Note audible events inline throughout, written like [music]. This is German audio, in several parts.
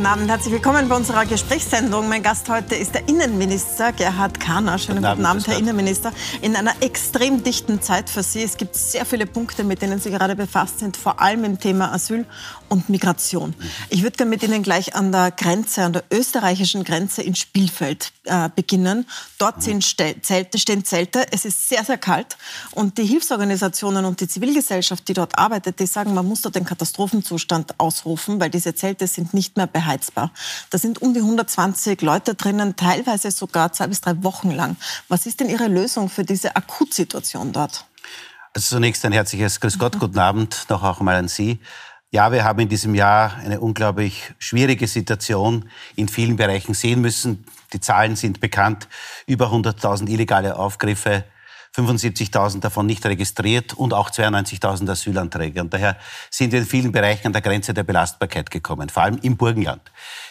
Guten Abend, herzlich willkommen bei unserer Gesprächssendung. Mein Gast heute ist der Innenminister Gerhard Kahner. Schönen guten, guten Abend, Herr Innenminister. In einer extrem dichten Zeit für Sie. Es gibt sehr viele Punkte, mit denen Sie gerade befasst sind, vor allem im Thema Asyl und Migration. Ich würde gerne mit Ihnen gleich an der Grenze, an der österreichischen Grenze in Spielfeld äh, beginnen. Dort sind Zelte, stehen Zelte. Es ist sehr, sehr kalt. Und die Hilfsorganisationen und die Zivilgesellschaft, die dort arbeitet, die sagen, man muss dort den Katastrophenzustand ausrufen, weil diese Zelte sind nicht mehr beheizbar. Da sind um die 120 Leute drinnen, teilweise sogar zwei bis drei Wochen lang. Was ist denn Ihre Lösung für diese Akutsituation dort? Also zunächst ein herzliches Grüß Gott, guten Abend noch auch mal an Sie. Ja, wir haben in diesem Jahr eine unglaublich schwierige Situation in vielen Bereichen sehen müssen. Die Zahlen sind bekannt. Über 100.000 illegale Aufgriffe, 75.000 davon nicht registriert und auch 92.000 Asylanträge. Und daher sind wir in vielen Bereichen an der Grenze der Belastbarkeit gekommen, vor allem im Burgenland.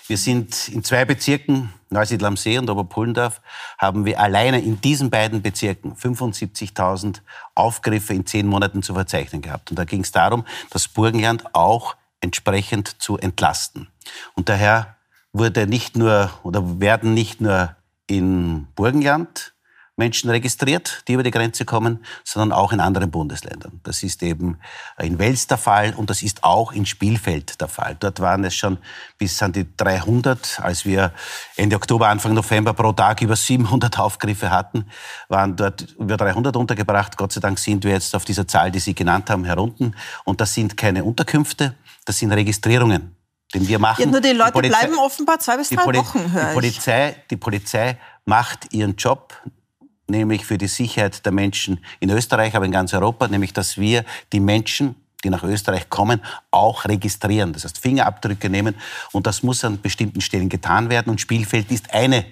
Wir sind in zwei Bezirken, Neusiedl am See und Oberpullendorf, haben wir alleine in diesen beiden Bezirken 75.000 Aufgriffe in zehn Monaten zu verzeichnen gehabt. Und da ging es darum, das Burgenland auch entsprechend zu entlasten. Und daher wurde nicht nur oder werden nicht nur in Burgenland Menschen registriert, die über die Grenze kommen, sondern auch in anderen Bundesländern. Das ist eben in Wels der Fall und das ist auch in Spielfeld der Fall. Dort waren es schon bis an die 300, als wir Ende Oktober, Anfang November pro Tag über 700 Aufgriffe hatten, waren dort über 300 untergebracht. Gott sei Dank sind wir jetzt auf dieser Zahl, die Sie genannt haben, herunten. Und das sind keine Unterkünfte, das sind Registrierungen. Den wir machen. Ja, nur die Leute die bleiben offenbar zwei bis drei Wochen, höre die Polizei, die Polizei macht ihren Job nämlich für die Sicherheit der Menschen in Österreich, aber in ganz Europa, nämlich dass wir die Menschen, die nach Österreich kommen, auch registrieren. Das heißt, Fingerabdrücke nehmen. Und das muss an bestimmten Stellen getan werden. Und Spielfeld ist eine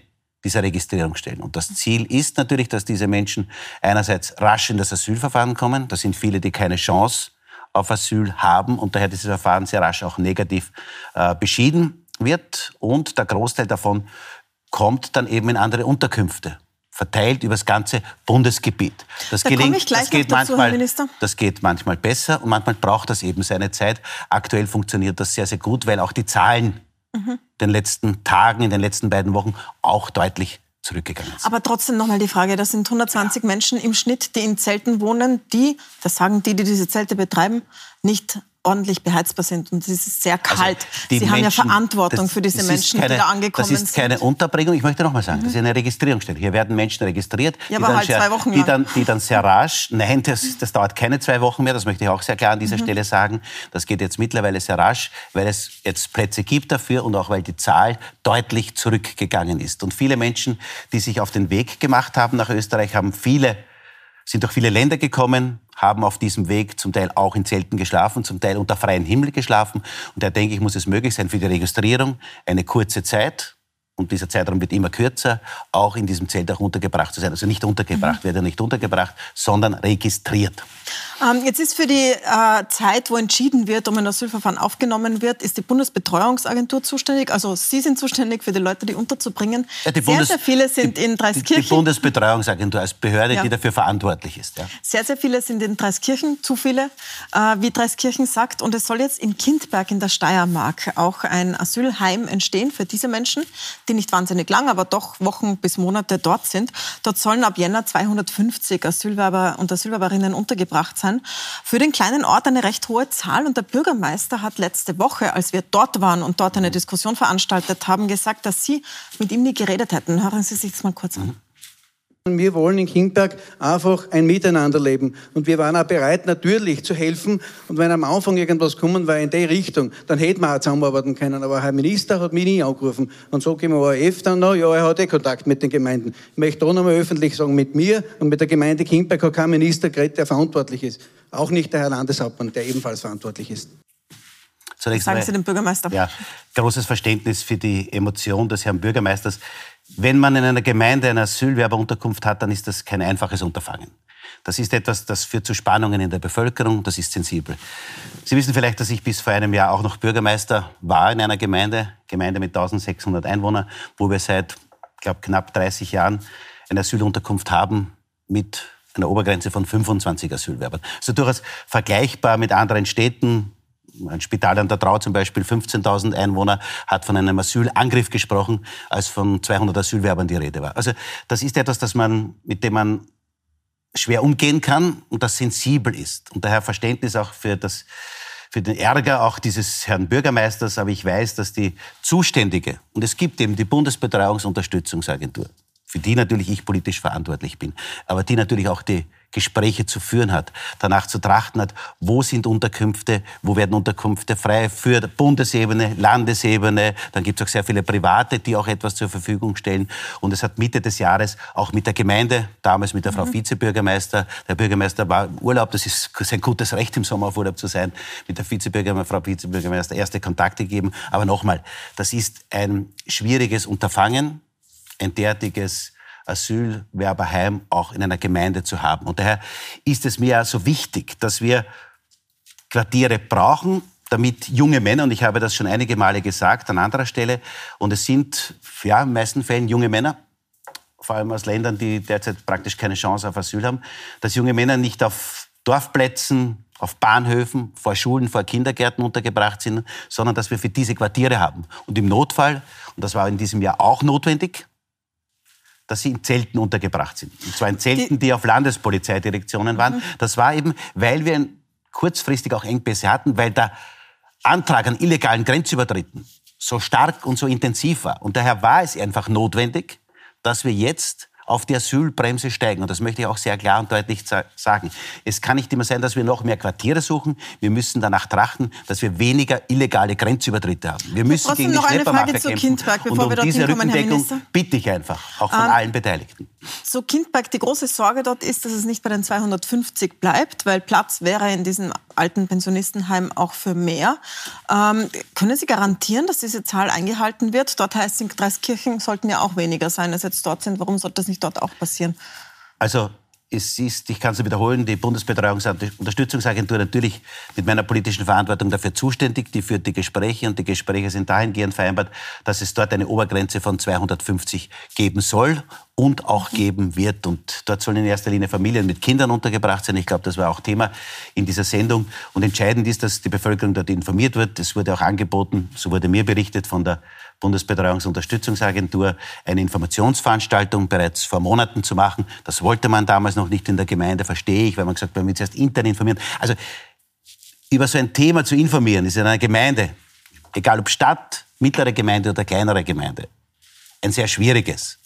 dieser Registrierungsstellen. Und das Ziel ist natürlich, dass diese Menschen einerseits rasch in das Asylverfahren kommen. Das sind viele, die keine Chance auf Asyl haben und daher dieses Verfahren sehr rasch auch negativ äh, beschieden wird. Und der Großteil davon kommt dann eben in andere Unterkünfte verteilt über das ganze Bundesgebiet. Das da gelingt, das geht dazu, manchmal, Minister. Das geht manchmal besser und manchmal braucht das eben seine Zeit. Aktuell funktioniert das sehr, sehr gut, weil auch die Zahlen mhm. in den letzten Tagen, in den letzten beiden Wochen auch deutlich zurückgegangen sind. Aber trotzdem nochmal die Frage, das sind 120 ja. Menschen im Schnitt, die in Zelten wohnen, die, das sagen die, die diese Zelte betreiben, nicht ordentlich beheizbar sind und es ist sehr also kalt. Also Sie Menschen, haben ja Verantwortung das, für diese Menschen, keine, die da angekommen sind. Das ist keine Unterbringung. Ich möchte noch mal sagen, mhm. das ist eine Registrierungsstelle. Hier werden Menschen registriert, ja, die, dann halt sehr, die, dann, die, dann, sehr rasch, nein, das, das, dauert keine zwei Wochen mehr, das möchte ich auch sehr klar an dieser mhm. Stelle sagen. Das geht jetzt mittlerweile sehr rasch, weil es jetzt Plätze gibt dafür und auch weil die Zahl deutlich zurückgegangen ist. Und viele Menschen, die sich auf den Weg gemacht haben nach Österreich, haben viele sind durch viele Länder gekommen, haben auf diesem Weg zum Teil auch in Zelten geschlafen, zum Teil unter freiem Himmel geschlafen. Und da denke ich, muss es möglich sein für die Registrierung eine kurze Zeit, und dieser Zeitraum wird immer kürzer, auch in diesem Zelt auch untergebracht zu sein. Also nicht untergebracht, mhm. wird er nicht untergebracht, sondern registriert. Ähm, jetzt ist für die äh, Zeit, wo entschieden wird, ob ein Asylverfahren aufgenommen wird, ist die Bundesbetreuungsagentur zuständig. Also Sie sind zuständig für die Leute, die unterzubringen. Ja, die sehr, sehr viele sind die, in Dreiskirchen. Die Bundesbetreuungsagentur als Behörde, ja. die dafür verantwortlich ist. Ja. Sehr, sehr viele sind in Dreiskirchen, zu viele, äh, wie Dreiskirchen sagt. Und es soll jetzt in Kindberg in der Steiermark auch ein Asylheim entstehen für diese Menschen die nicht wahnsinnig lang, aber doch Wochen bis Monate dort sind. Dort sollen ab Jänner 250 Asylwerber und Asylwerberinnen untergebracht sein. Für den kleinen Ort eine recht hohe Zahl. Und der Bürgermeister hat letzte Woche, als wir dort waren und dort eine Diskussion veranstaltet haben, gesagt, dass Sie mit ihm nie geredet hätten. Hören Sie sich das mal kurz an. Wir wollen in Kindberg einfach ein Miteinander leben. Und wir waren auch bereit, natürlich zu helfen. Und wenn am Anfang irgendwas kommen war in die Richtung, dann hätten wir auch zusammenarbeiten können. Aber Herr Minister hat mich nie angerufen. Und so gehen wir ORF dann noch, ja, er hat eh Kontakt mit den Gemeinden. Ich möchte auch nochmal öffentlich sagen, mit mir und mit der Gemeinde Kindberg hat kein Minister geredet, der verantwortlich ist. Auch nicht der Herr Landeshauptmann, der ebenfalls verantwortlich ist. Zunächst Sagen Sie dem Bürgermeister. Ja, großes Verständnis für die Emotion des Herrn Bürgermeisters. Wenn man in einer Gemeinde eine Asylwerberunterkunft hat, dann ist das kein einfaches Unterfangen. Das ist etwas, das führt zu Spannungen in der Bevölkerung, das ist sensibel. Sie wissen vielleicht, dass ich bis vor einem Jahr auch noch Bürgermeister war in einer Gemeinde, Gemeinde mit 1600 Einwohnern, wo wir seit, glaube knapp 30 Jahren eine Asylunterkunft haben mit einer Obergrenze von 25 Asylwerbern. Also durchaus vergleichbar mit anderen Städten, Ein Spital an der Trau zum Beispiel, 15.000 Einwohner, hat von einem Asylangriff gesprochen, als von 200 Asylwerbern die Rede war. Also das ist etwas, das man, mit dem man schwer umgehen kann und das sensibel ist. Und daher Verständnis auch für, das, für den Ärger auch dieses Herrn Bürgermeisters. Aber ich weiß, dass die zuständige, und es gibt eben die Bundesbetreuungsunterstützungsagentur, für die natürlich ich politisch verantwortlich bin, aber die natürlich auch die Gespräche zu führen hat, danach zu trachten hat, wo sind Unterkünfte, wo werden Unterkünfte frei für Bundesebene, Landesebene. Dann gibt es auch sehr viele Private, die auch etwas zur Verfügung stellen. Und es hat Mitte des Jahres auch mit der Gemeinde, damals mit der Frau mhm. Vizebürgermeister, der Bürgermeister war im Urlaub, das ist sein gutes Recht im Sommer auf Urlaub zu sein, mit der Vizebürgermeister, Frau Vizebürgermeister erste Kontakte gegeben. Aber nochmal, das ist ein schwieriges Unterfangen, ein derartiges Asylwerberheim auch in einer Gemeinde zu haben. Und daher ist es mir so wichtig, dass wir Quartiere brauchen, damit junge Männer, und ich habe das schon einige Male gesagt an anderer Stelle, und es sind ja, in meisten Fällen junge Männer, vor allem aus Ländern, die derzeit praktisch keine Chance auf Asyl haben, dass junge Männer nicht auf Dorfplätzen, auf Bahnhöfen, vor Schulen, vor Kindergärten untergebracht sind, sondern dass wir für diese Quartiere haben. Und im Notfall, und das war in diesem Jahr auch notwendig, dass sie in Zelten untergebracht sind. Und zwar in Zelten, die auf Landespolizeidirektionen waren. Mhm. Das war eben, weil wir kurzfristig auch Engpässe hatten, weil der Antrag an illegalen Grenzübertritten so stark und so intensiv war. Und daher war es einfach notwendig, dass wir jetzt auf die Asylbremse steigen. Und das möchte ich auch sehr klar und deutlich sagen. Es kann nicht immer sein, dass wir noch mehr Quartiere suchen. Wir müssen danach trachten, dass wir weniger illegale Grenzübertritte haben. Wir müssen gegen die Schleppermafia kämpfen. Kindberg, bevor und um wir diese Rückendeckung bitte ich einfach, auch von ähm, allen Beteiligten. So Kindberg, die große Sorge dort ist, dass es nicht bei den 250 bleibt, weil Platz wäre in diesem alten Pensionistenheim auch für mehr. Ähm, können Sie garantieren, dass diese Zahl eingehalten wird? Dort heißt es, in Dreiskirchen sollten ja auch weniger sein, als jetzt dort sind. Warum sollte das nicht dort auch passieren? Also es ist, ich kann es wiederholen, die Bundesbetreuungsunterstützungsagentur natürlich mit meiner politischen Verantwortung dafür zuständig. Die führt die Gespräche und die Gespräche sind dahingehend vereinbart, dass es dort eine Obergrenze von 250 geben soll und auch geben wird. Und dort sollen in erster Linie Familien mit Kindern untergebracht sein. Ich glaube, das war auch Thema in dieser Sendung. Und entscheidend ist, dass die Bevölkerung dort informiert wird. Es wurde auch angeboten, so wurde mir berichtet von der Bundesbetreuungsunterstützungsagentur, eine Informationsveranstaltung bereits vor Monaten zu machen. Das wollte man damals noch nicht in der Gemeinde, verstehe ich, weil man gesagt hat, man will zuerst intern informieren. Also über so ein Thema zu informieren, ist in einer Gemeinde, egal ob Stadt, mittlere Gemeinde oder kleinere Gemeinde, ein sehr schwieriges.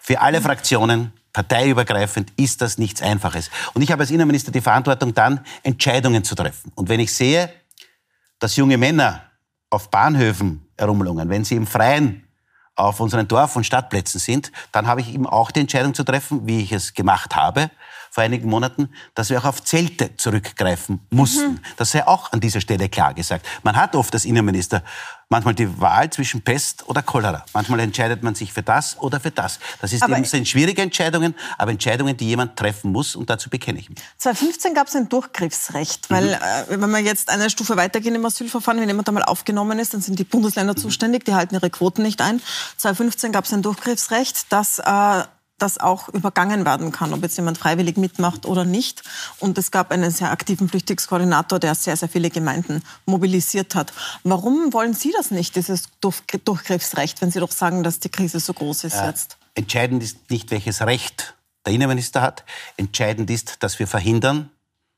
Für alle Fraktionen, parteiübergreifend, ist das nichts Einfaches. Und ich habe als Innenminister die Verantwortung, dann Entscheidungen zu treffen. Und wenn ich sehe, dass junge Männer auf Bahnhöfen herumlungern, wenn sie im Freien auf unseren Dorf- und Stadtplätzen sind, dann habe ich eben auch die Entscheidung zu treffen, wie ich es gemacht habe vor einigen Monaten, dass wir auch auf Zelte zurückgreifen mussten. Mhm. Das sei auch an dieser Stelle klar gesagt. Man hat oft als Innenminister manchmal die Wahl zwischen Pest oder Cholera. Manchmal entscheidet man sich für das oder für das. Das ist aber eben, sind schwierige Entscheidungen, aber Entscheidungen, die jemand treffen muss und dazu bekenne ich mich. 2015 gab es ein Durchgriffsrecht, weil mhm. äh, wenn wir jetzt eine Stufe weitergehen im Asylverfahren, wenn jemand einmal aufgenommen ist, dann sind die Bundesländer mhm. zuständig, die halten ihre Quoten nicht ein. 2015 gab es ein Durchgriffsrecht, das äh, das auch übergangen werden kann, ob jetzt jemand freiwillig mitmacht oder nicht. Und es gab einen sehr aktiven Flüchtlingskoordinator, der sehr, sehr viele Gemeinden mobilisiert hat. Warum wollen Sie das nicht, dieses Durchgriffsrecht, wenn Sie doch sagen, dass die Krise so groß ist äh, jetzt? Entscheidend ist nicht, welches Recht der Innenminister hat. Entscheidend ist, dass wir verhindern,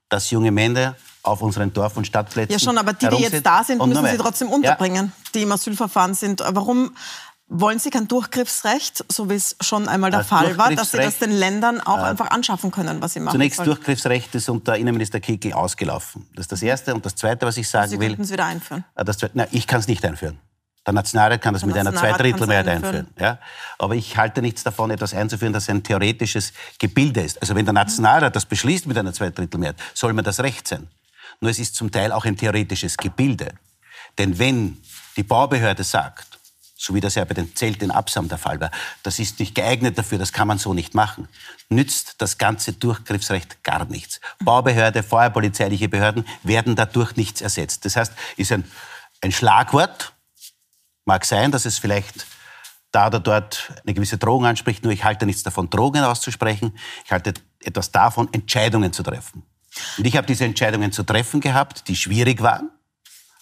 dass junge Männer auf unseren Dorf- und Stadtplätzen. Ja, schon, aber die, die jetzt da sind, müssen Sie trotzdem unterbringen, ja. die im Asylverfahren sind. Warum wollen Sie kein Durchgriffsrecht, so wie es schon einmal der Fall war, dass Sie das den Ländern auch äh, einfach anschaffen können, was Sie machen Zunächst, sollen? Durchgriffsrecht ist unter Innenminister Kickl ausgelaufen. Das ist das Erste. Und das Zweite, was ich sagen Sie will... Sie könnten es wieder einführen. Äh, das, na, ich kann es nicht einführen. Der Nationalrat kann das der mit einer Zweidrittelmehrheit einführen. Ja? Aber ich halte nichts davon, etwas einzuführen, das ein theoretisches Gebilde ist. Also wenn der Nationalrat das beschließt mit einer Zweidrittelmehrheit, soll mir das Recht sein. Nur es ist zum Teil auch ein theoretisches Gebilde. Denn wenn die Baubehörde sagt, so wie das ja bei den Zelten in Absam der Fall war. Das ist nicht geeignet dafür, das kann man so nicht machen. Nützt das ganze Durchgriffsrecht gar nichts. Baubehörde, feuerpolizeiliche Behörden werden dadurch nichts ersetzt. Das heißt, ist ein, ein Schlagwort, mag sein, dass es vielleicht da oder dort eine gewisse Drohung anspricht, nur ich halte nichts davon, Drohungen auszusprechen. Ich halte etwas davon, Entscheidungen zu treffen. Und ich habe diese Entscheidungen zu treffen gehabt, die schwierig waren,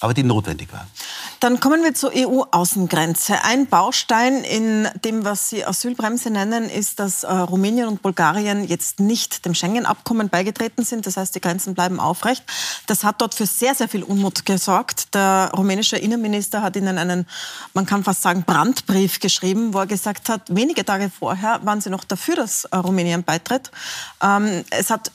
aber die notwendig waren. Dann kommen wir zur EU-Außengrenze. Ein Baustein in dem, was Sie Asylbremse nennen, ist, dass äh, Rumänien und Bulgarien jetzt nicht dem Schengen-Abkommen beigetreten sind. Das heißt, die Grenzen bleiben aufrecht. Das hat dort für sehr, sehr viel Unmut gesorgt. Der rumänische Innenminister hat ihnen einen, man kann fast sagen, Brandbrief geschrieben, wo er gesagt hat, wenige Tage vorher waren sie noch dafür, dass äh, Rumänien beitritt. Ähm, es hat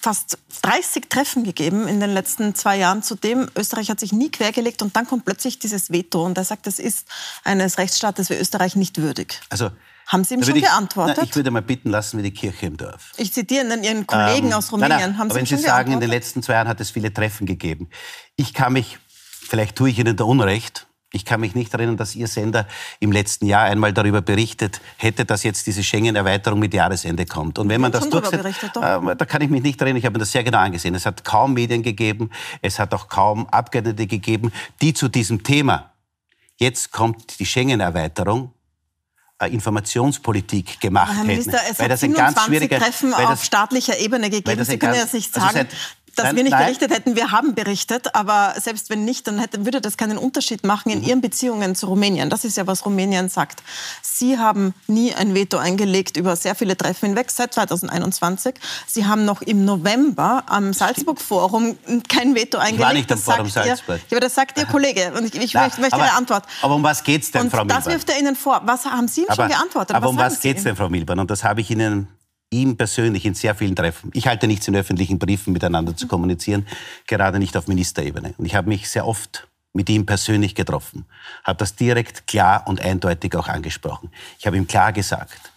fast 30 Treffen gegeben in den letzten zwei Jahren. Zudem, Österreich hat sich nie quergelegt und dann kommt plötzlich dieses Veto und er sagt, das ist eines Rechtsstaates wie Österreich nicht würdig. Also haben Sie ihm schon ich, geantwortet? Na, ich würde mal bitten lassen wie die Kirche im Dorf. Ich zitiere Ihren Kollegen ähm, aus Rumänien. Nein, nein, Haben Sie wenn Sie sagen, in den letzten zwei Jahren hat es viele Treffen gegeben. Ich kann mich, vielleicht tue ich Ihnen da Unrecht, ich kann mich nicht erinnern, dass Ihr Sender im letzten Jahr einmal darüber berichtet hätte, dass jetzt diese Schengen-Erweiterung mit Jahresende kommt. Und wenn man das durchsetzt, äh, da kann ich mich nicht erinnern, ich habe mir das sehr genau angesehen. Es hat kaum Medien gegeben, es hat auch kaum Abgeordnete gegeben, die zu diesem Thema, jetzt kommt die Schengen-Erweiterung, äh, Informationspolitik gemacht Herr Minister, hätten. Es weil hat das 27 ein ganz schwieriger, Treffen auf staatlicher Ebene gegeben. Sie können jetzt nicht sagen, also dass nein, wir nicht nein. berichtet hätten. Wir haben berichtet, aber selbst wenn nicht, dann hätte, würde das keinen Unterschied machen in mhm. Ihren Beziehungen zu Rumänien. Das ist ja, was Rumänien sagt. Sie haben nie ein Veto eingelegt über sehr viele Treffen hinweg, seit 2021. Sie haben noch im November am Salzburg-Forum kein Veto eingelegt. Ich war nicht am Forum Salzburg. Ihr, ja, aber das sagt Ihr Kollege und ich, ich Na, möchte aber, Ihre Antwort. Aber um was geht es denn, und Frau Milborn? Das wirft er Ihnen vor. Was haben Sie ihm aber, schon geantwortet? Aber was um was geht es denn, Frau Milborn? Und das habe ich Ihnen ihm persönlich in sehr vielen Treffen. Ich halte nichts in öffentlichen Briefen miteinander zu kommunizieren, gerade nicht auf Ministerebene. Und ich habe mich sehr oft mit ihm persönlich getroffen, habe das direkt klar und eindeutig auch angesprochen. Ich habe ihm klar gesagt,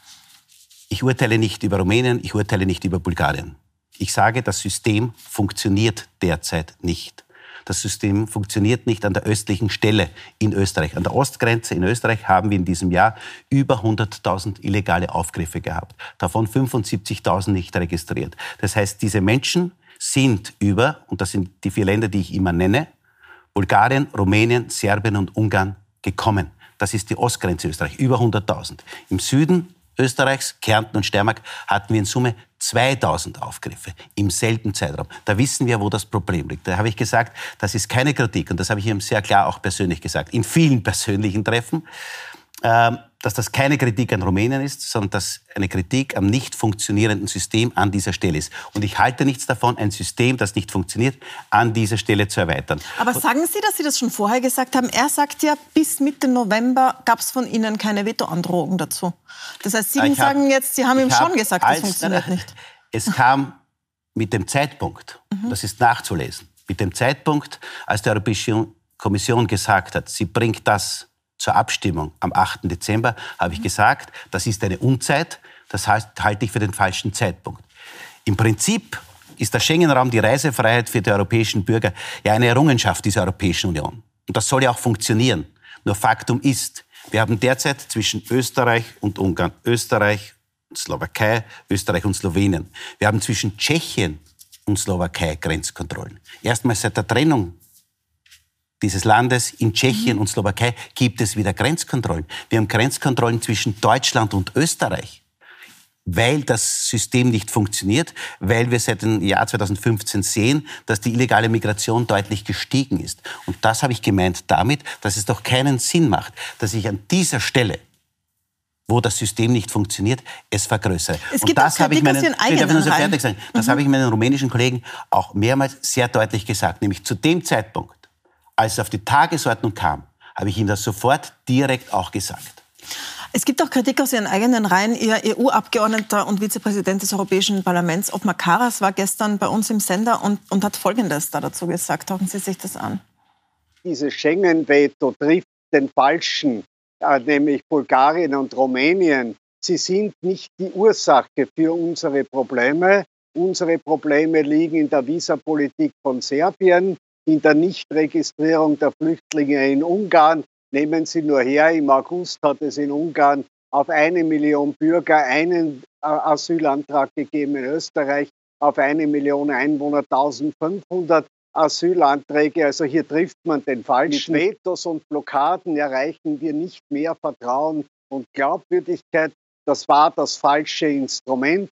ich urteile nicht über Rumänien, ich urteile nicht über Bulgarien. Ich sage, das System funktioniert derzeit nicht. Das System funktioniert nicht an der östlichen Stelle in Österreich. An der Ostgrenze in Österreich haben wir in diesem Jahr über 100.000 illegale Aufgriffe gehabt. Davon 75.000 nicht registriert. Das heißt, diese Menschen sind über, und das sind die vier Länder, die ich immer nenne, Bulgarien, Rumänien, Serbien und Ungarn gekommen. Das ist die Ostgrenze Österreich, über 100.000. Im Süden Österreichs, Kärnten und Steiermark hatten wir in Summe 2000 Aufgriffe im selben Zeitraum. Da wissen wir, wo das Problem liegt. Da habe ich gesagt, das ist keine Kritik und das habe ich ihm sehr klar auch persönlich gesagt, in vielen [laughs] persönlichen Treffen. Ähm, dass das keine Kritik an Rumänien ist, sondern dass eine Kritik am nicht funktionierenden System an dieser Stelle ist. Und ich halte nichts davon, ein System, das nicht funktioniert, an dieser Stelle zu erweitern. Aber sagen Sie, dass Sie das schon vorher gesagt haben? Er sagt ja, bis Mitte November gab es von Ihnen keine Vetoandrohung dazu. Das heißt, Sie hab, sagen jetzt, Sie haben ihm schon gesagt, das funktioniert nicht. [laughs] Es kam mit dem Zeitpunkt, mhm. das ist nachzulesen, mit dem Zeitpunkt, als die Europäische Kommission gesagt hat, sie bringt das zur Abstimmung am 8. Dezember habe ich gesagt, das ist eine Unzeit, das halte ich für den falschen Zeitpunkt. Im Prinzip ist der Schengen-Raum die Reisefreiheit für die europäischen Bürger ja eine Errungenschaft dieser Europäischen Union. Und das soll ja auch funktionieren. Nur Faktum ist, wir haben derzeit zwischen Österreich und Ungarn, Österreich und Slowakei, Österreich und Slowenien. Wir haben zwischen Tschechien und Slowakei Grenzkontrollen. Erstmals seit der Trennung dieses Landes in Tschechien mhm. und Slowakei gibt es wieder Grenzkontrollen. Wir haben Grenzkontrollen zwischen Deutschland und Österreich, weil das System nicht funktioniert, weil wir seit dem Jahr 2015 sehen, dass die illegale Migration deutlich gestiegen ist. Und das habe ich gemeint damit, dass es doch keinen Sinn macht, dass ich an dieser Stelle wo das System nicht funktioniert, es vergrößere. Es gibt und das habe ich meinen, ich so fertig sagen, das mhm. habe ich meinen rumänischen Kollegen auch mehrmals sehr deutlich gesagt, nämlich zu dem Zeitpunkt, als es auf die Tagesordnung kam, habe ich ihm das sofort direkt auch gesagt. Es gibt auch Kritik aus Ihren eigenen Reihen. Ihr EU-Abgeordneter und Vizepräsident des Europäischen Parlaments, Ottmar Karas, war gestern bei uns im Sender und, und hat Folgendes da dazu gesagt. Tauchen Sie sich das an. Dieses Schengen-Veto trifft den Falschen, äh, nämlich Bulgarien und Rumänien. Sie sind nicht die Ursache für unsere Probleme. Unsere Probleme liegen in der Visapolitik von Serbien in der Nichtregistrierung der Flüchtlinge in Ungarn. Nehmen Sie nur her, im August hat es in Ungarn auf eine Million Bürger einen äh, Asylantrag gegeben, in Österreich auf eine Million Einwohner 1500 Asylanträge. Also hier trifft man den falschen. Mit Vetos und Blockaden erreichen wir nicht mehr Vertrauen und Glaubwürdigkeit. Das war das falsche Instrument.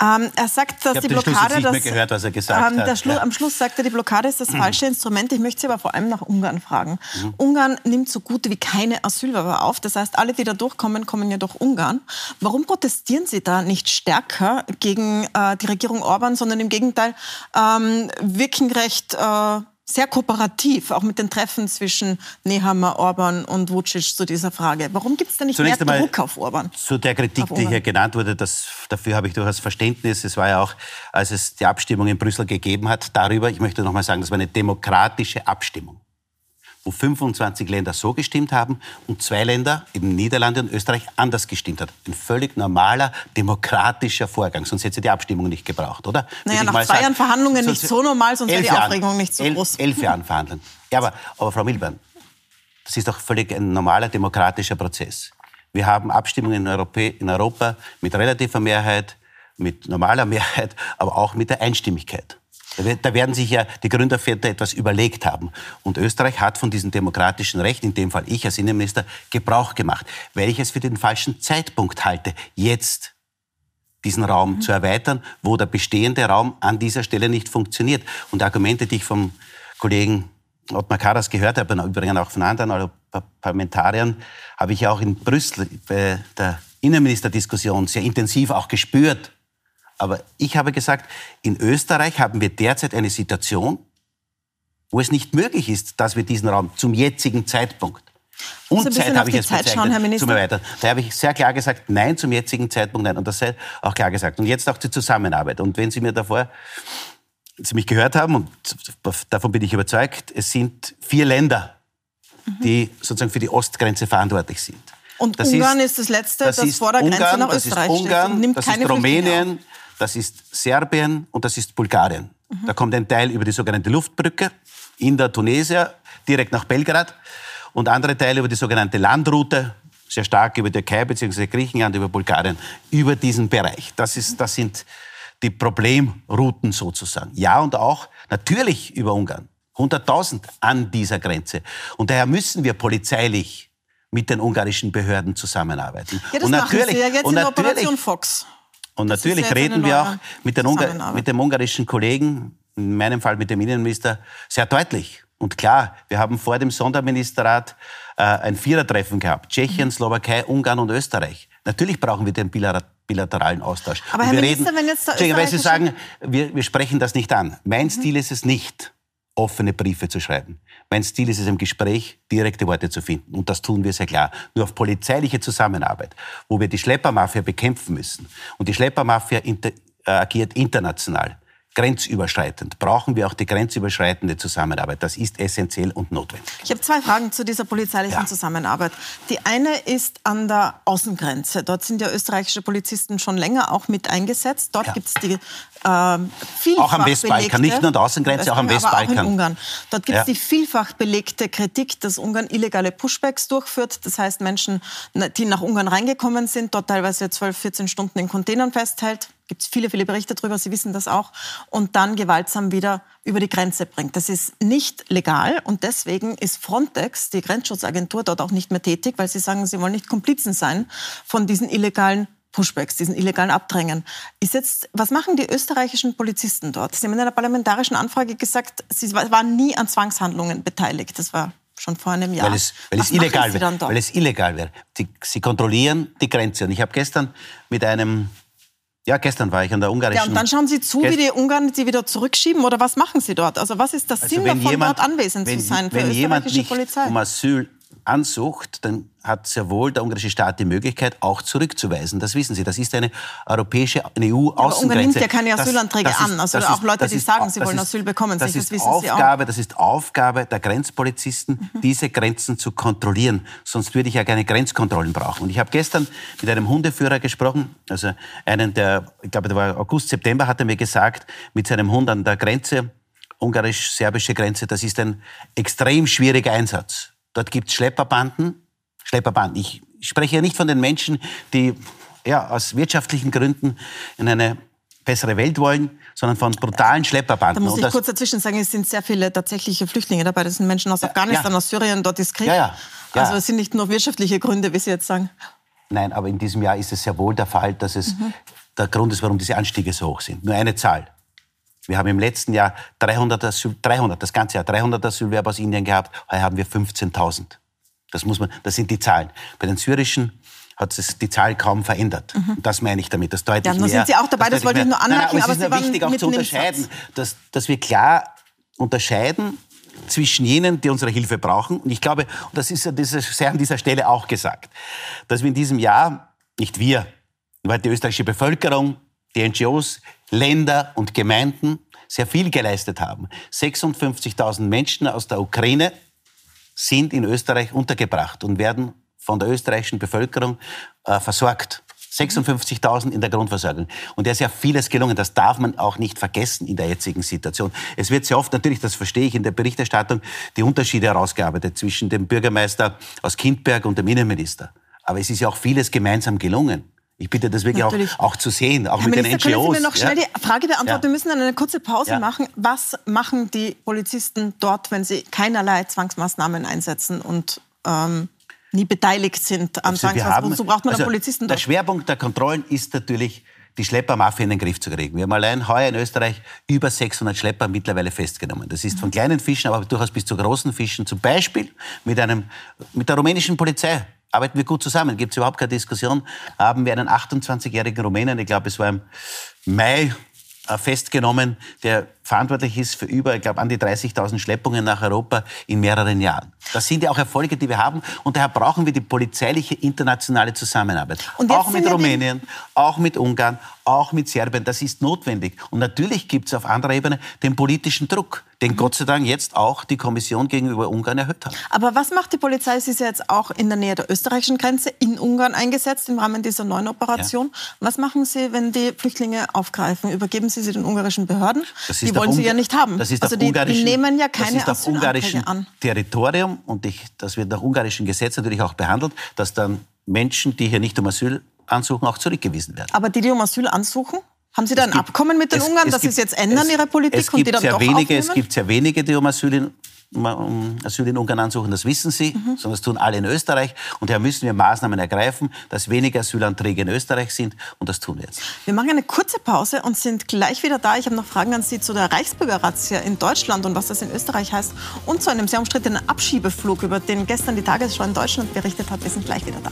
Ähm, er sagt, dass die Blockade. mehr gehört, ähm. Schlu ja. Am Schluss sagt er, die Blockade ist das falsche Instrument. Ich möchte Sie aber vor allem nach Ungarn fragen. Mhm. Ungarn nimmt so gut wie keine Asylwerber auf. Das heißt, alle, die da durchkommen, kommen ja durch Ungarn. Warum protestieren Sie da nicht stärker gegen äh, die Regierung Orban, sondern im Gegenteil ähm, wirken recht äh, sehr kooperativ, auch mit den Treffen zwischen Nehammer, Orban und Vucic zu dieser Frage. Warum gibt es da nicht Zunächst mehr Druck auf Orban? Zu der Kritik, die hier genannt wurde, das, dafür habe ich durchaus Verständnis. Es war ja auch, als es die Abstimmung in Brüssel gegeben hat, darüber, ich möchte noch mal sagen, das war eine demokratische Abstimmung wo 25 Länder so gestimmt haben und zwei Länder, eben Niederlande und Österreich, anders gestimmt hat. Ein völlig normaler, demokratischer Vorgang. Sonst hätte sie die Abstimmung nicht gebraucht, oder? Naja, nach zwei Jahren Verhandlungen nicht so normal, sonst wäre die Aufregung nicht so groß. Elf, elf Jahren verhandeln. Ja, aber, aber Frau Milborn, das ist doch völlig ein normaler demokratischer Prozess. Wir haben Abstimmungen in Europa, in Europa mit relativer Mehrheit, mit normaler [laughs] Mehrheit, aber auch mit der Einstimmigkeit. Da werden sich ja die Gründerväter etwas überlegt haben. Und Österreich hat von diesem demokratischen Recht, in dem Fall ich als Innenminister, Gebrauch gemacht, weil ich es für den falschen Zeitpunkt halte, jetzt diesen Raum mhm. zu erweitern, wo der bestehende Raum an dieser Stelle nicht funktioniert. Und Argumente, die ich vom Kollegen Ottmar Karas gehört habe, und übrigens auch von anderen Parlamentariern, habe ich auch in Brüssel bei der Innenministerdiskussion sehr intensiv auch gespürt. Aber ich habe gesagt, in Österreich haben wir derzeit eine Situation, wo es nicht möglich ist, dass wir diesen Raum zum jetzigen Zeitpunkt und Zeit habe ich es bezeichnet, schauen, zum Erweitern. Da habe ich sehr klar gesagt, nein zum jetzigen Zeitpunkt, nein. Und das sei auch klar gesagt. Und jetzt auch zur Zusammenarbeit. Und wenn Sie mir davor, Sie mich gehört haben, und davon bin ich überzeugt, es sind vier Länder, die sozusagen für die Ostgrenze verantwortlich sind. Und das Ungarn ist, ist, das letzte, das, das vor der Grenze Ungarn, nach Österreich das ist Ungarn, steht nimmt das keine ist Rumänien, das ist Serbien und das ist Bulgarien. Mhm. Da kommt ein Teil über die sogenannte Luftbrücke in der Tunesier direkt nach Belgrad und andere Teile über die sogenannte Landroute, sehr stark über die Türkei bzw. Griechenland, über Bulgarien, über diesen Bereich. Das, ist, das sind die Problemrouten sozusagen. Ja, und auch natürlich über Ungarn. 100.000 an dieser Grenze. Und daher müssen wir polizeilich mit den ungarischen Behörden zusammenarbeiten. Ja, das und natürlich, machen Sie ja jetzt in Operation Fox. Und das natürlich reden wir auch mit, den mit dem ungarischen Kollegen, in meinem Fall mit dem Innenminister, sehr deutlich. Und klar, wir haben vor dem Sonderministerrat äh, ein Vierertreffen gehabt. Tschechien, mhm. Slowakei, Ungarn und Österreich. Natürlich brauchen wir den bilateralen Austausch. Aber Herr Minister, reden, wenn jetzt der weil Sie sagen, wir, wir sprechen das nicht an. Mein mhm. Stil ist es nicht, offene Briefe zu schreiben. Mein Stil ist es, im Gespräch direkte Worte zu finden. Und das tun wir sehr klar. Nur auf polizeiliche Zusammenarbeit, wo wir die Schleppermafia bekämpfen müssen. Und die Schleppermafia inter, äh, agiert international grenzüberschreitend brauchen wir auch die grenzüberschreitende Zusammenarbeit. Das ist essentiell und notwendig. Ich habe zwei Fragen zu dieser polizeilichen ja. Zusammenarbeit. Die eine ist an der Außengrenze. Dort sind ja österreichische Polizisten schon länger auch mit eingesetzt. Dort ja. gibt es die äh, vielfach Auch am Westbalkan, nicht nur an der Außengrenze, auch am Westbalkan. Auch in Ungarn. Dort gibt es ja. die vielfach belegte Kritik, dass Ungarn illegale Pushbacks durchführt. Das heißt, Menschen, die nach Ungarn reingekommen sind, dort teilweise 12, 14 Stunden in Containern festhält gibt es viele, viele Berichte darüber, Sie wissen das auch, und dann gewaltsam wieder über die Grenze bringt. Das ist nicht legal und deswegen ist Frontex, die Grenzschutzagentur, dort auch nicht mehr tätig, weil sie sagen, sie wollen nicht Komplizen sein von diesen illegalen Pushbacks, diesen illegalen Abdrängen. Ist jetzt, was machen die österreichischen Polizisten dort? Sie haben in einer parlamentarischen Anfrage gesagt, sie waren nie an Zwangshandlungen beteiligt. Das war schon vor einem Jahr. Weil es, weil es illegal wäre. Weil es illegal wäre. Sie, sie kontrollieren die Grenze. Und ich habe gestern mit einem ja, gestern war ich an der ungarischen. Ja, und dann schauen Sie zu, wie die Ungarn sie wieder zurückschieben oder was machen Sie dort? Also was ist das also Sinn davon, jemand, dort anwesend wenn, zu sein für wenn jemand nicht Polizei? um Asyl ansucht, dann hat sehr wohl der ungarische Staat die Möglichkeit, auch zurückzuweisen. Das wissen Sie. Das ist eine europäische, eine EU-Außengrenze. Ungarn nimmt ja keine Asylanträge das, das an. Also auch Leute, die sagen, sie wollen ist, Asyl bekommen. Das, ist wissen Aufgabe, Das ist Aufgabe der Grenzpolizisten, mhm. diese Grenzen zu kontrollieren. Sonst würde ich ja keine Grenzkontrollen brauchen. Und ich habe gestern mit einem Hundeführer gesprochen, also einen, der, ich glaube, der war August, September, hat er mir gesagt, mit seinem Hund an der Grenze, ungarisch-serbische Grenze, das ist ein extrem schwieriger Einsatz. Dort gibt es Schlepperbanden. Schlepperbanden. Ich spreche ja nicht von den Menschen, die ja, aus wirtschaftlichen Gründen in eine bessere Welt wollen, sondern von brutalen Schlepperbanden. Da muss ich kurz dazwischen sagen, es sind sehr viele tatsächliche Flüchtlinge dabei. Das sind Menschen aus Afghanistan, ja. aus Syrien, dort ist Krieg. Ja, ja, also es sind nicht nur wirtschaftliche Gründe, wie Sie jetzt sagen. Nein, aber in diesem Jahr ist es sehr wohl der Fall, dass es mhm der Grund ist, warum diese Anstiege so hoch sind. Nur eine Zahl. Wir haben im letzten Jahr 300, Asyl, 300 das ganze Jahr 300 Asylwerber aus Indien gehabt. Heute haben wir 15.000. Das muss man, das sind die Zahlen. Bei den syrischen hat sich die Zahl kaum verändert. Mhm. Das meine ich damit. Das deutlich ja, nur sind Sie auch dabei, das, das wollte ich nur anmerken. Nein, aber, aber es ist nur wichtig auch zu unterscheiden, dass, dass wir klar unterscheiden zwischen jenen, die unsere Hilfe brauchen. Und ich glaube, und das ist ja sehr an dieser Stelle auch gesagt, dass wir in diesem Jahr, nicht wir, weil die österreichische Bevölkerung, die NGOs, Länder und Gemeinden sehr viel geleistet haben. 56.000 Menschen aus der Ukraine sind in Österreich untergebracht und werden von der österreichischen Bevölkerung äh, versorgt. 56.000 in der Grundversorgung. Und da ist ja vieles gelungen. Das darf man auch nicht vergessen in der jetzigen Situation. Es wird sehr oft, natürlich, das verstehe ich in der Berichterstattung, die Unterschiede herausgearbeitet zwischen dem Bürgermeister aus Kindberg und dem Innenminister. Aber es ist ja auch vieles gemeinsam gelungen. Ich bitte das wirklich auch, auch, zu sehen, auch Herr mit Minister, den NGOs. Können Sie mir noch schnell ja? die Frage beantworten? Ja. Wir müssen dann eine kurze Pause ja. machen. Was machen die Polizisten dort, wenn sie keinerlei Zwangsmaßnahmen einsetzen und ähm, nie beteiligt sind am Zwangsmaßnahmen? So braucht man also, Polizisten dort. Der Schwerpunkt der Kontrollen ist natürlich die Schleppermafia in den Griff zu kriegen. Wir haben allein heuer in Österreich über 600 Schlepper mittlerweile festgenommen. Das ist von kleinen Fischen, aber durchaus bis zu großen Fischen. Zum Beispiel mit, einem, mit der rumänischen Polizei arbeiten wir gut zusammen, gibt es überhaupt keine Diskussion, haben wir einen 28-jährigen Rumänen, ich glaube, es war im Mai äh, festgenommen, der verantwortlich ist für über, ich glaube, an die 30.000 Schleppungen nach Europa in mehreren Jahren. Das sind ja auch Erfolge, die wir haben. Und daher brauchen wir die polizeiliche internationale Zusammenarbeit. auch mit Rumänien, auch mit Ungarn, auch mit Serbien. Das ist notwendig. Und natürlich gibt es auf anderer Ebene den politischen Druck, den Gott sei Dank jetzt auch die Kommission gegenüber Ungarn erhöht hat. Aber was macht die Polizei? Sie ist ja jetzt auch in der Nähe der österreichischen Grenze in Ungarn eingesetzt im Rahmen dieser neuen Operation. Ja. Was machen Sie, wenn die Flüchtlinge aufgreifen? Übergeben Sie sie den ungarischen Behörden? die wollen Sie ja nicht haben. Das ist also die, die, nehmen ja keine Das ist auf ungarischem an. Territorium und ich, das wird nach ungarischen Gesetz natürlich auch behandelt, dass dann Menschen, die hier nicht um Asyl ansuchen, auch zurückgewiesen werden. Aber die, die um Asyl ansuchen? Haben Sie da ein gibt, Abkommen mit den es, Ungarn, es dass gibt, Sie es jetzt ändern, es, Ihre Politik, und die dann doch wenige, aufnehmen? Es gibt sehr wenige, die um Asyl in Asyl in Ungarn ansuchen, das wissen Sie, mhm. sondern das tun alle in Österreich. Und daher müssen wir Maßnahmen ergreifen, dass weniger Asylanträge in Österreich sind. Und das tun wir jetzt. Wir machen eine kurze Pause und sind gleich wieder da. Ich habe noch Fragen an Sie zu der Reichsbürgerrazzia in Deutschland und was das in Österreich heißt. Und zu einem sehr umstrittenen Abschiebeflug, über den gestern die Tagesschau in Deutschland berichtet hat. Wir sind gleich wieder da.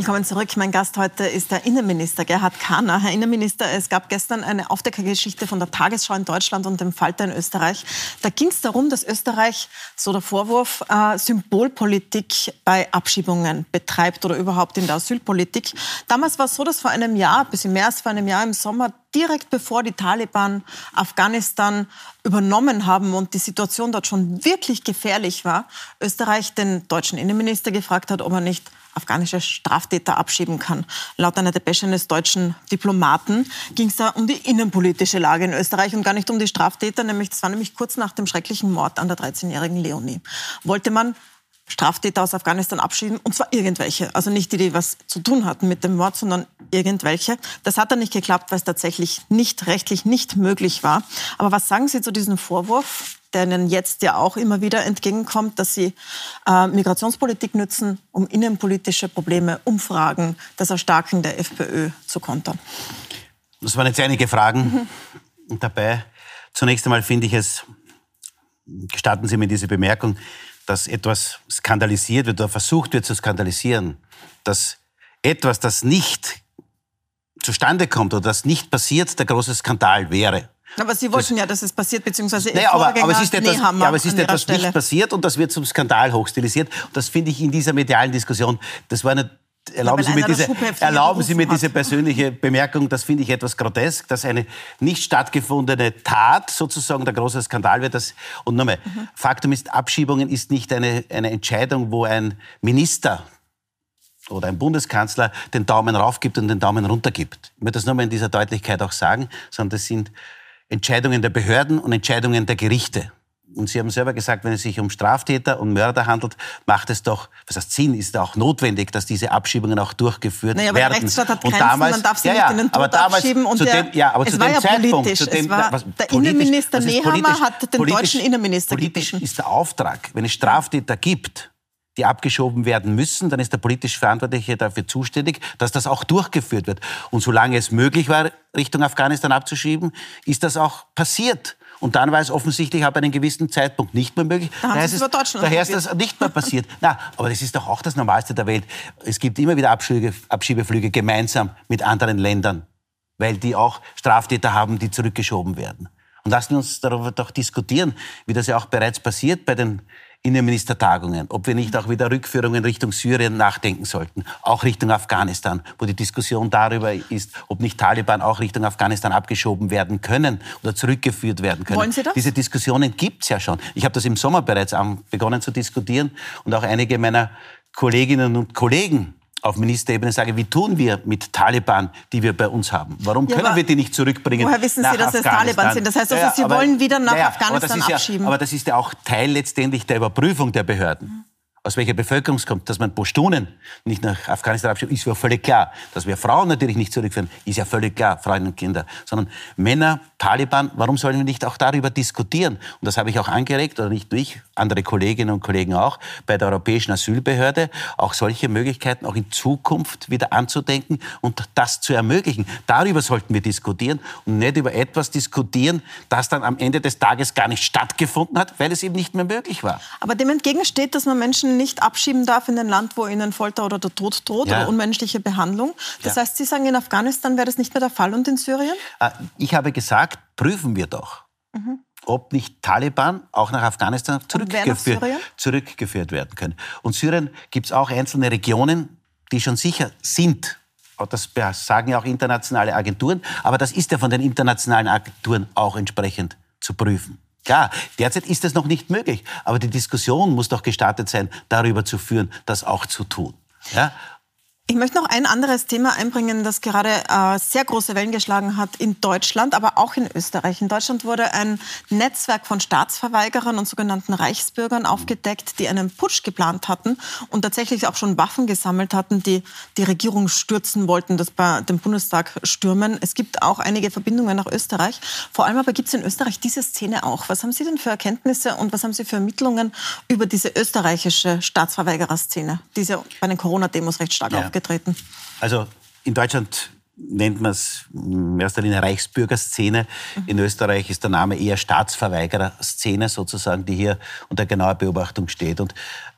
Willkommen zurück. Mein Gast heute ist der Innenminister Gerhard Kahner. Herr Innenminister, es gab gestern eine Aufdeckergeschichte von der Tagesschau in Deutschland und dem Falter in Österreich. Da ging es darum, dass Österreich, so der Vorwurf, äh, Symbolpolitik bei Abschiebungen betreibt oder überhaupt in der Asylpolitik. Damals war es so, dass vor einem Jahr, ein bisschen mehr als vor einem Jahr im Sommer, direkt bevor die Taliban Afghanistan übernommen haben und die Situation dort schon wirklich gefährlich war, Österreich den deutschen Innenminister gefragt hat, ob er nicht afghanische Straftäter abschieben kann. Laut einer Depesche eines deutschen Diplomaten ging es da um die innenpolitische Lage in Österreich und gar nicht um die Straftäter. Nämlich, das war nämlich kurz nach dem schrecklichen Mord an der 13-jährigen Leonie. Wollte man Straftäter aus Afghanistan abschieben, und zwar irgendwelche. Also nicht die, die was zu tun hatten mit dem Mord, sondern irgendwelche. Das hat dann nicht geklappt, weil es tatsächlich nicht rechtlich nicht möglich war. Aber was sagen Sie zu diesem Vorwurf, der Ihnen jetzt ja auch immer wieder entgegenkommt, dass Sie äh, Migrationspolitik nützen, um innenpolitische Probleme, Umfragen, das Erstarken der FPÖ zu kontern? Das waren jetzt einige Fragen mhm. dabei. Zunächst einmal finde ich es, gestatten Sie mir diese Bemerkung, dass etwas skandalisiert wird oder versucht wird zu skandalisieren, dass etwas, das nicht zustande kommt oder das nicht passiert, der große Skandal wäre. Aber Sie wollten das, ja, dass es passiert, beziehungsweise naja, aber, aber, es ist etwas, ja, aber es ist etwas nicht passiert und das wird zum Skandal hochstilisiert. Und das finde ich in dieser medialen Diskussion, das war eine Erlauben, Sie mir, diese, erlauben Sie mir diese persönliche Bemerkung, das finde ich etwas grotesk, dass eine nicht stattgefundene Tat sozusagen der große Skandal wird. Das, und nochmal, mhm. Faktum ist, Abschiebungen ist nicht eine, eine Entscheidung, wo ein Minister oder ein Bundeskanzler den Daumen rauf gibt und den Daumen runter gibt. Ich möchte das nochmal in dieser Deutlichkeit auch sagen, sondern das sind Entscheidungen der Behörden und Entscheidungen der Gerichte und Sie haben selber gesagt, wenn es sich um Straftäter und Mörder handelt, macht es doch, was heißt Sinn, ist auch notwendig, dass diese Abschiebungen auch durchgeführt naja, aber werden. Der Rechtsstaat hat Grenzen, und damals, man darf sie ja, nicht in den Tod damals, abschieben. Und der, dem, ja, aber es zu war dem ja Zeitpunkt, politisch. Zu dem, war, was, der Innenminister Nehammer hat den deutschen Innenminister Politisch gebeten. ist der Auftrag, wenn es Straftäter gibt, die abgeschoben werden müssen, dann ist der politisch Verantwortliche dafür zuständig, dass das auch durchgeführt wird. Und solange es möglich war, Richtung Afghanistan abzuschieben, ist das auch passiert. Und dann war es offensichtlich ab einem gewissen Zeitpunkt nicht mehr möglich. Da daher, ist, daher ist das nicht mehr passiert. [laughs] Na, aber das ist doch auch das Normalste der Welt. Es gibt immer wieder Abschiebe, Abschiebeflüge gemeinsam mit anderen Ländern, weil die auch Straftäter haben, die zurückgeschoben werden. Und lassen wir uns darüber doch diskutieren, wie das ja auch bereits passiert bei den Innenministertagungen, ob wir nicht auch wieder Rückführungen Richtung Syrien nachdenken sollten, auch Richtung Afghanistan, wo die Diskussion darüber ist, ob nicht Taliban auch Richtung Afghanistan abgeschoben werden können oder zurückgeführt werden können. Wollen Sie das? Diese Diskussionen gibt es ja schon. Ich habe das im Sommer bereits begonnen zu diskutieren und auch einige meiner Kolleginnen und Kollegen auf Ministerebene sage, wie tun wir mit Taliban, die wir bei uns haben? Warum ja, können wir die nicht zurückbringen? Woher wissen Sie, dass es Taliban sind? Das heißt also, ja, Sie aber, wollen wieder nach ja, Afghanistan aber abschieben. aber das ist ja auch Teil letztendlich der Überprüfung der Behörden. Mhm aus welcher Bevölkerung kommt, dass man Pashtunen nicht nach Afghanistan abschiebt, ist ja völlig klar. Dass wir Frauen natürlich nicht zurückführen, ist ja völlig klar, Frauen und Kinder. Sondern Männer, Taliban, warum sollen wir nicht auch darüber diskutieren? Und das habe ich auch angeregt, oder nicht nur ich, andere Kolleginnen und Kollegen auch, bei der Europäischen Asylbehörde, auch solche Möglichkeiten auch in Zukunft wieder anzudenken und das zu ermöglichen. Darüber sollten wir diskutieren und nicht über etwas diskutieren, das dann am Ende des Tages gar nicht stattgefunden hat, weil es eben nicht mehr möglich war. Aber dem entgegensteht, dass man Menschen Menschen nicht abschieben darf in ein Land, wo ihnen Folter oder der Tod droht ja. oder unmenschliche Behandlung. Das ja. heißt, Sie sagen, in Afghanistan wäre das nicht mehr der Fall und in Syrien? Äh, ich habe gesagt, prüfen wir doch. Mhm ob nicht Taliban auch nach Afghanistan zurückgeführt, zurückgeführt werden können. Und Syrien gibt es auch einzelne Regionen, die schon sicher sind. Das sagen ja auch internationale Agenturen. Aber das ist ja von den internationalen Agenturen auch entsprechend zu prüfen. Klar, derzeit ist es noch nicht möglich, aber die Diskussion muss doch gestartet sein, darüber zu führen, das auch zu tun. Ja? Ich möchte noch ein anderes Thema einbringen, das gerade äh, sehr große Wellen geschlagen hat in Deutschland, aber auch in Österreich. In Deutschland wurde ein Netzwerk von Staatsverweigerern und sogenannten Reichsbürgern aufgedeckt, die einen Putsch geplant hatten und tatsächlich auch schon Waffen gesammelt hatten, die die Regierung stürzen wollten, das bei dem Bundestag stürmen. Es gibt auch einige Verbindungen nach Österreich. Vor allem aber gibt es in Österreich diese Szene auch. Was haben Sie denn für Erkenntnisse und was haben Sie für Ermittlungen über diese österreichische Staatsverweigererszene, die ja bei den Corona-Demos recht stark ja. aufgetreten aufgetreten? Also in Deutschland nennt man es in erster Linie Reichsbürgerszene. Mhm. In Österreich ist der Name eher Staatsverweigererszene sozusagen, die hier unter genauer Beobachtung steht. Und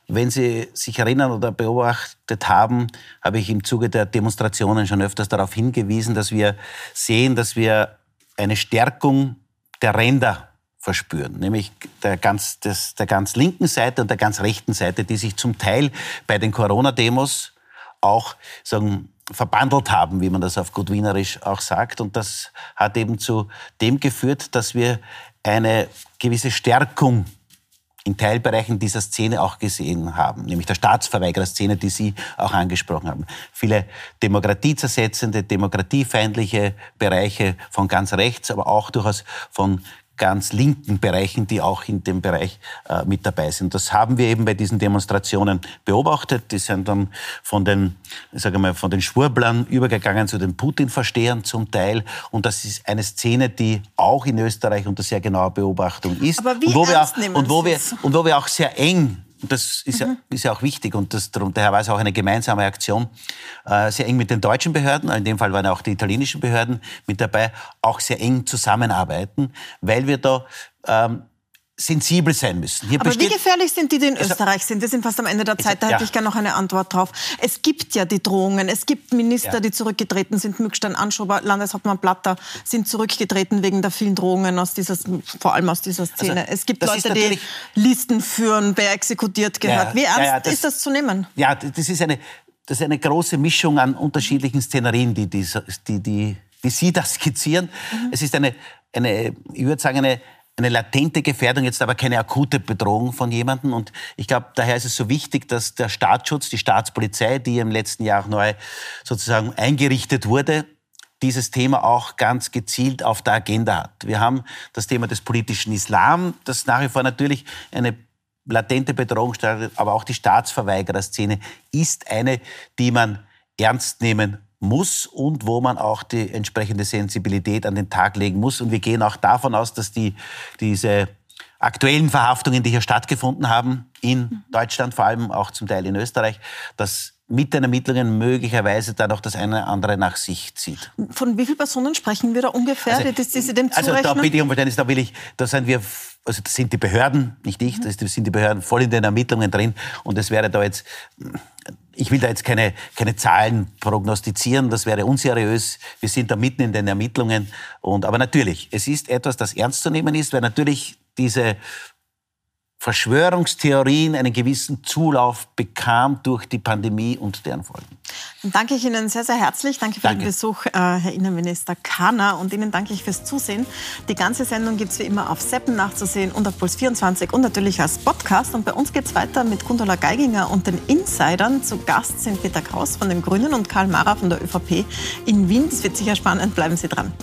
wenn Sie sich erinnern oder beobachtet haben, habe ich im Zuge der Demonstrationen schon öfters darauf hingewiesen, dass wir sehen, dass wir eine Stärkung der Ränder verspüren, nämlich der ganz, des, der ganz linken Seite und der ganz rechten Seite, die sich zum Teil bei den Corona-Demos auch sagen, verbandelt haben, wie man das auf gut Wienerisch auch sagt. Und das hat eben zu dem geführt, dass wir eine gewisse Stärkung in Teilbereichen dieser Szene auch gesehen haben, nämlich der Staatsverweigerer-Szene, die Sie auch angesprochen haben. Viele demokratiezersetzende, demokratiefeindliche Bereiche von ganz rechts, aber auch durchaus von ganz linken Bereichen, die auch in dem Bereich äh, mit dabei sind. Das haben wir eben bei diesen Demonstrationen beobachtet. Die sind dann von den, sage mal, von den Schwurblern übergegangen zu den Putin-Verstehern zum Teil. Und das ist eine Szene, die auch in Österreich unter sehr genauer Beobachtung ist. Aber wie und wo wir auch, und wo wir, und wo wir auch sehr eng das ist, mhm. ja, ist ja auch wichtig und das, darum, daher war es auch eine gemeinsame Aktion, äh, sehr eng mit den deutschen Behörden, in dem Fall waren auch die italienischen Behörden mit dabei, auch sehr eng zusammenarbeiten, weil wir da ähm, sensibel sein müssen. Hier Aber wie gefährlich sind die, die in Österreich sind? Wir sind fast am Ende der Zeit, da hätte ja. ich gerne noch eine Antwort drauf. Es gibt ja die Drohungen, es gibt Minister, ja. die zurückgetreten sind. Mückstein, Anschober, Landeshauptmann Platter sind zurückgetreten wegen der vielen Drohungen, aus dieser, vor allem aus dieser Szene. Also, es gibt Leute, die Listen führen, wer exekutiert gehört. Ja, wie ernst das, ist das zu nehmen? Ja, das ist eine, das ist eine große Mischung an unterschiedlichen Szenerien, die, die, die, die, die Sie da [laughs] skizzieren. Mhm. Es ist eine, eine, ich würde sagen, eine eine latente Gefährdung, jetzt aber keine akute Bedrohung von jemandem. Und ich glaube, daher ist es so wichtig, dass der Staatsschutz, die Staatspolizei, die im letzten Jahr neu sozusagen eingerichtet wurde, dieses Thema auch ganz gezielt auf der Agenda hat. Wir haben das Thema des politischen Islam, das nach wie vor natürlich eine latente Bedrohung stellt, aber auch die Staatsverweigererszene ist eine, die man ernst nehmen muss und wo man auch die entsprechende Sensibilität an den Tag legen muss. Und wir gehen auch davon aus, dass die, diese aktuellen Verhaftungen, die hier stattgefunden haben, in Deutschland, vor allem auch zum Teil in Österreich, dass mit den Ermittlungen möglicherweise da noch das eine oder andere nach sich zieht. Von wie vielen Personen sprechen wir da ungefähr, also, die, die Sie dem Also da bitte ich um Verständnis, da will ich, da sind wir, also das sind die Behörden, nicht ich, das sind die Behörden voll in den Ermittlungen drin und es wäre da jetzt, ich will da jetzt keine, keine Zahlen prognostizieren, das wäre unseriös. Wir sind da mitten in den Ermittlungen und, aber natürlich, es ist etwas, das ernst zu nehmen ist, weil natürlich diese Verschwörungstheorien einen gewissen Zulauf bekam durch die Pandemie und deren Folgen. Dann danke ich Ihnen sehr, sehr herzlich. Danke für danke. den Besuch, äh, Herr Innenminister Kahner. Und Ihnen danke ich fürs Zusehen. Die ganze Sendung gibt es wie immer auf Seppen nachzusehen und auf Puls24 und natürlich als Podcast. Und bei uns geht es weiter mit Gundula Geiginger und den Insidern. Zu Gast sind Peter Kraus von den Grünen und Karl Mara von der ÖVP in Wien. Das wird sicher spannend. Bleiben Sie dran.